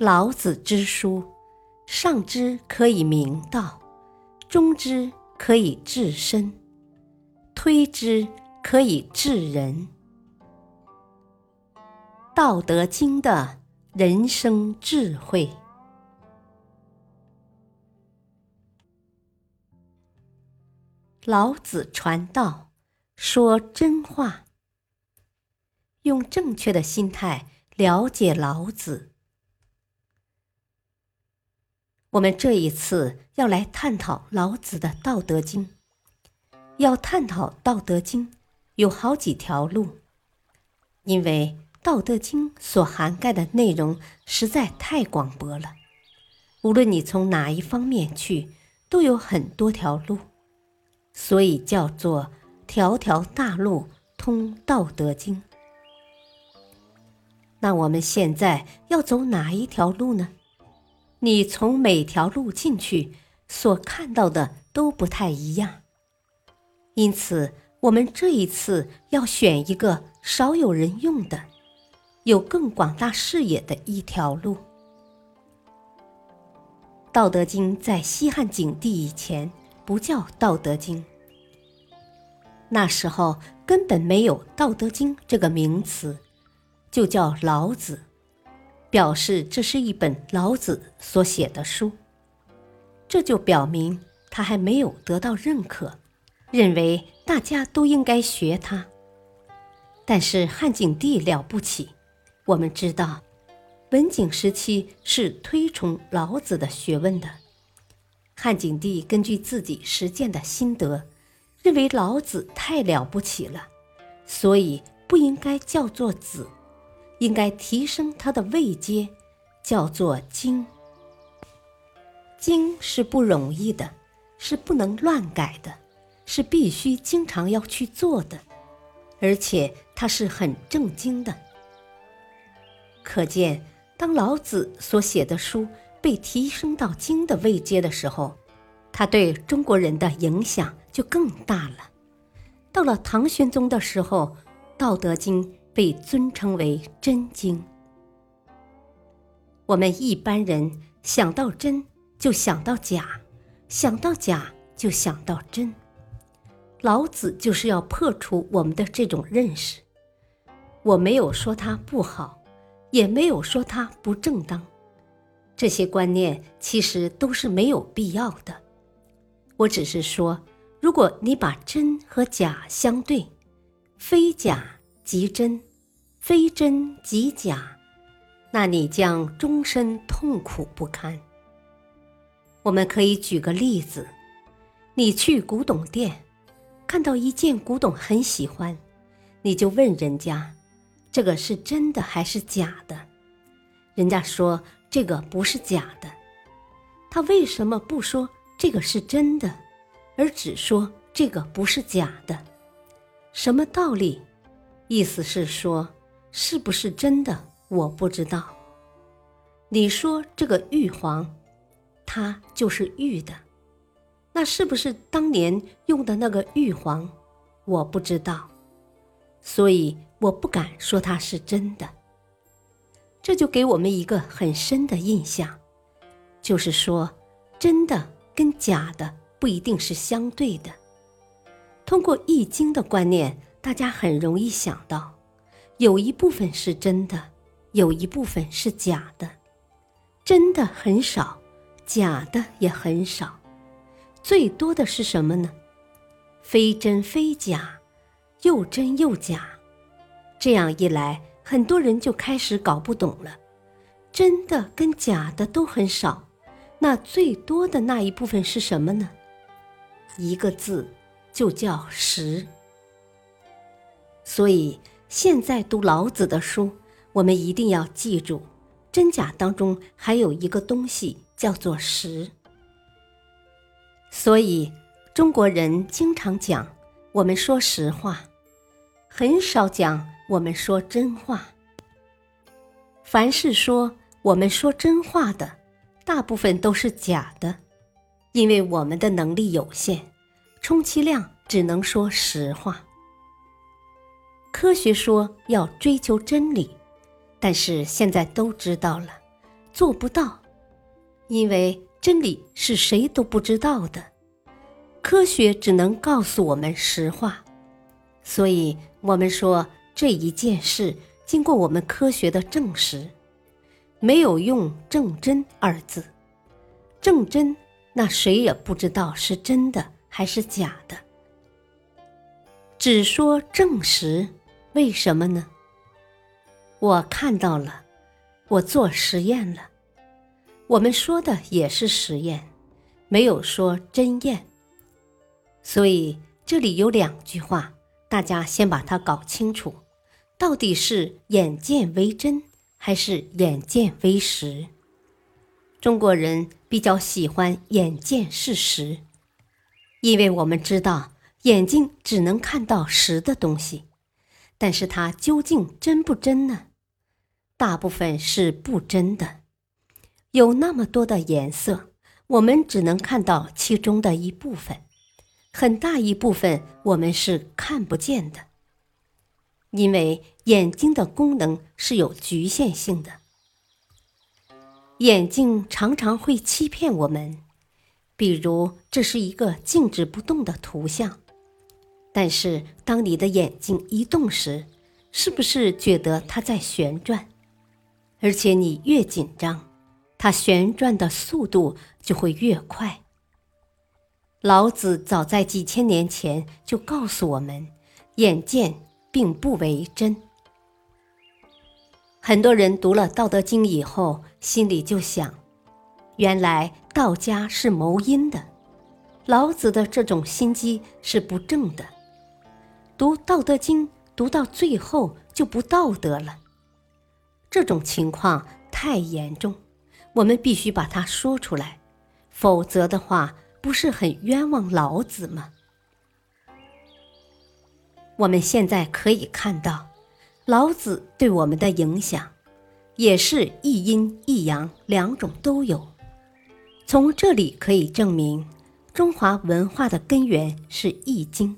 老子之书，上之可以明道，中之可以治身，推之可以治人。《道德经》的人生智慧。老子传道，说真话，用正确的心态了解老子。我们这一次要来探讨老子的《道德经》。要探讨《道德经》，有好几条路，因为《道德经》所涵盖的内容实在太广博了，无论你从哪一方面去，都有很多条路。所以叫做条条大路通道德经。那我们现在要走哪一条路呢？你从每条路进去，所看到的都不太一样。因此，我们这一次要选一个少有人用的、有更广大视野的一条路。《道德经》在西汉景帝以前。不叫《道德经》，那时候根本没有“道德经”这个名词，就叫老子，表示这是一本老子所写的书。这就表明他还没有得到认可，认为大家都应该学他。但是汉景帝了不起，我们知道，文景时期是推崇老子的学问的。汉景帝根据自己实践的心得，认为老子太了不起了，所以不应该叫做子，应该提升他的位阶，叫做经。经是不容易的，是不能乱改的，是必须经常要去做的，而且它是很正经的。可见，当老子所写的书。被提升到经的位阶的时候，他对中国人的影响就更大了。到了唐玄宗的时候，《道德经》被尊称为真经。我们一般人想到真就想到假，想到假就想到真。老子就是要破除我们的这种认识。我没有说他不好，也没有说他不正当。这些观念其实都是没有必要的。我只是说，如果你把真和假相对，非假即真，非真即假，那你将终身痛苦不堪。我们可以举个例子：你去古董店，看到一件古董很喜欢，你就问人家，这个是真的还是假的？人家说。这个不是假的，他为什么不说这个是真的，而只说这个不是假的？什么道理？意思是说，是不是真的？我不知道。你说这个玉皇，它就是玉的，那是不是当年用的那个玉皇？我不知道，所以我不敢说它是真的。这就给我们一个很深的印象，就是说，真的跟假的不一定是相对的。通过《易经》的观念，大家很容易想到，有一部分是真的，有一部分是假的。真的很少，假的也很少，最多的是什么呢？非真非假，又真又假。这样一来。很多人就开始搞不懂了，真的跟假的都很少，那最多的那一部分是什么呢？一个字，就叫实。所以现在读老子的书，我们一定要记住，真假当中还有一个东西叫做实。所以中国人经常讲，我们说实话，很少讲。我们说真话。凡是说我们说真话的，大部分都是假的，因为我们的能力有限，充其量只能说实话。科学说要追求真理，但是现在都知道了，做不到，因为真理是谁都不知道的，科学只能告诉我们实话，所以我们说这一件事经过我们科学的证实，没有用“正真”二字，正真那谁也不知道是真的还是假的，只说证实，为什么呢？我看到了，我做实验了。我们说的也是实验，没有说真验。所以这里有两句话，大家先把它搞清楚：到底是眼见为真，还是眼见为实？中国人比较喜欢眼见是实，因为我们知道眼睛只能看到实的东西，但是它究竟真不真呢？大部分是不真的，有那么多的颜色，我们只能看到其中的一部分，很大一部分我们是看不见的，因为眼睛的功能是有局限性的。眼睛常常会欺骗我们，比如这是一个静止不动的图像，但是当你的眼睛一动时，是不是觉得它在旋转？而且你越紧张，它旋转的速度就会越快。老子早在几千年前就告诉我们，眼见并不为真。很多人读了《道德经》以后，心里就想：原来道家是谋阴的，老子的这种心机是不正的。读《道德经》读到最后就不道德了。这种情况太严重，我们必须把它说出来，否则的话，不是很冤枉老子吗？我们现在可以看到，老子对我们的影响，也是一阴一阳两种都有。从这里可以证明，中华文化的根源是《易经》，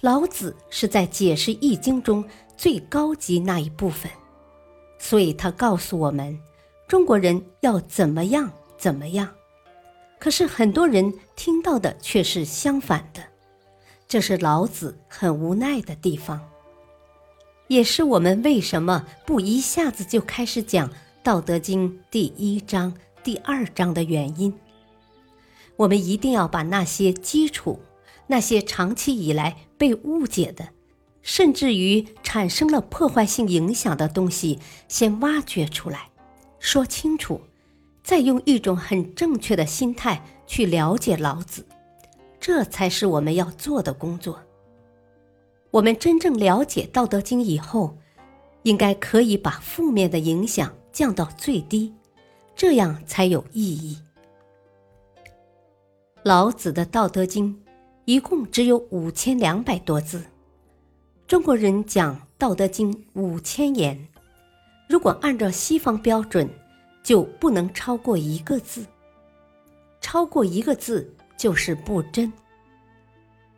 老子是在解释《易经》中最高级那一部分。所以他告诉我们，中国人要怎么样怎么样。可是很多人听到的却是相反的，这是老子很无奈的地方，也是我们为什么不一下子就开始讲《道德经》第一章、第二章的原因。我们一定要把那些基础、那些长期以来被误解的。甚至于产生了破坏性影响的东西，先挖掘出来，说清楚，再用一种很正确的心态去了解老子，这才是我们要做的工作。我们真正了解《道德经》以后，应该可以把负面的影响降到最低，这样才有意义。老子的《道德经》一共只有五千两百多字。中国人讲《道德经》五千言，如果按照西方标准，就不能超过一个字。超过一个字就是不真。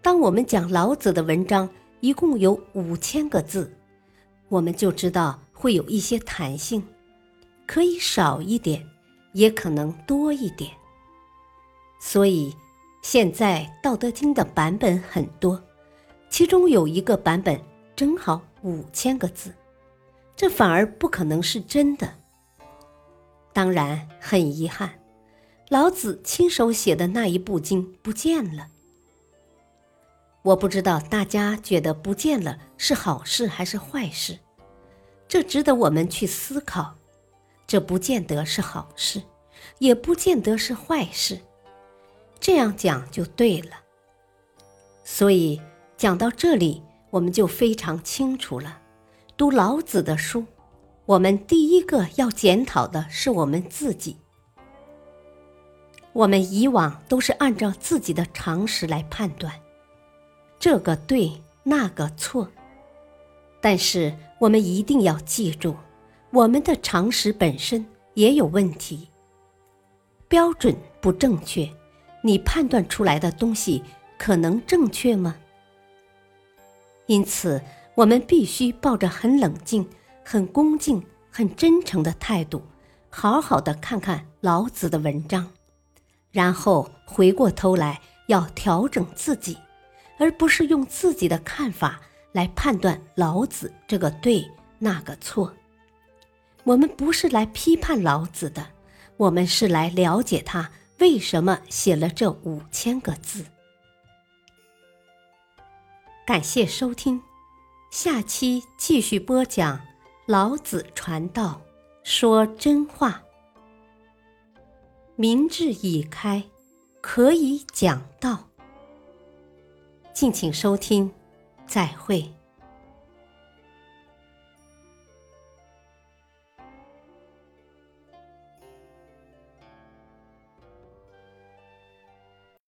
当我们讲老子的文章一共有五千个字，我们就知道会有一些弹性，可以少一点，也可能多一点。所以现在《道德经》的版本很多。其中有一个版本正好五千个字，这反而不可能是真的。当然，很遗憾，老子亲手写的那一部经不见了。我不知道大家觉得不见了是好事还是坏事，这值得我们去思考。这不见得是好事，也不见得是坏事，这样讲就对了。所以。讲到这里，我们就非常清楚了。读老子的书，我们第一个要检讨的是我们自己。我们以往都是按照自己的常识来判断，这个对，那个错。但是我们一定要记住，我们的常识本身也有问题，标准不正确，你判断出来的东西可能正确吗？因此，我们必须抱着很冷静、很恭敬、很真诚的态度，好好的看看老子的文章，然后回过头来要调整自己，而不是用自己的看法来判断老子这个对那个错。我们不是来批判老子的，我们是来了解他为什么写了这五千个字。感谢收听，下期继续播讲老子传道，说真话。明智已开，可以讲道。敬请收听，再会。